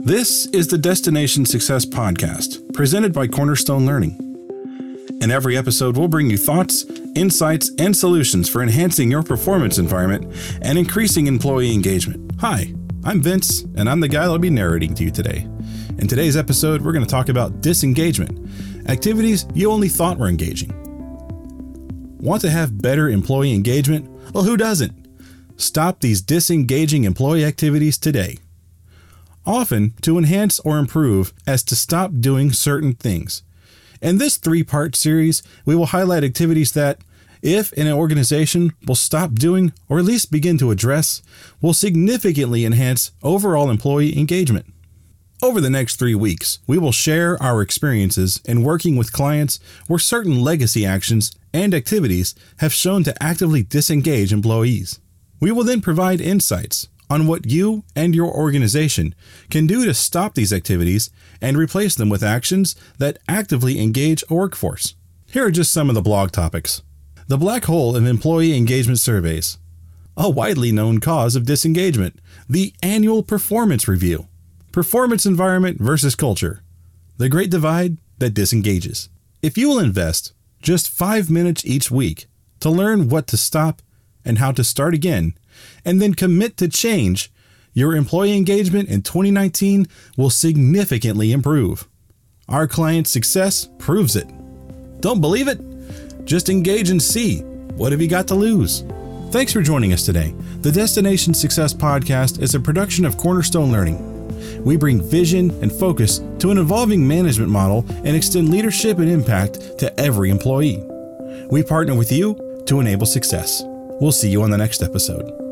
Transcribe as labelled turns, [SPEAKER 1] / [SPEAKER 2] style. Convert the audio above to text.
[SPEAKER 1] This is the Destination Success Podcast, presented by Cornerstone Learning. In every episode, we'll bring you thoughts, insights, and solutions for enhancing your performance environment and increasing employee engagement. Hi, I'm Vince, and I'm the guy that'll be narrating to you today. In today's episode, we're going to talk about disengagement activities you only thought were engaging. Want to have better employee engagement? Well, who doesn't? Stop these disengaging employee activities today often to enhance or improve as to stop doing certain things. In this three part series, we will highlight activities that, if an organization will stop doing or at least begin to address, will significantly enhance overall employee engagement. Over the next three weeks, we will share our experiences in working with clients where certain legacy actions and activities have shown to actively disengage employees. We will then provide insights on what you and your organization can do to stop these activities and replace them with actions that actively engage a workforce. Here are just some of the blog topics The black hole of employee engagement surveys, a widely known cause of disengagement, the annual performance review, performance environment versus culture, the great divide that disengages. If you will invest just five minutes each week to learn what to stop and how to start again, and then commit to change, your employee engagement in 2019 will significantly improve. Our client's success proves it. Don't believe it? Just engage and see. What have you got to lose? Thanks for joining us today. The Destination Success Podcast is a production of Cornerstone Learning. We bring vision and focus to an evolving management model and extend leadership and impact to every employee. We partner with you to enable success. We'll see you on the next episode.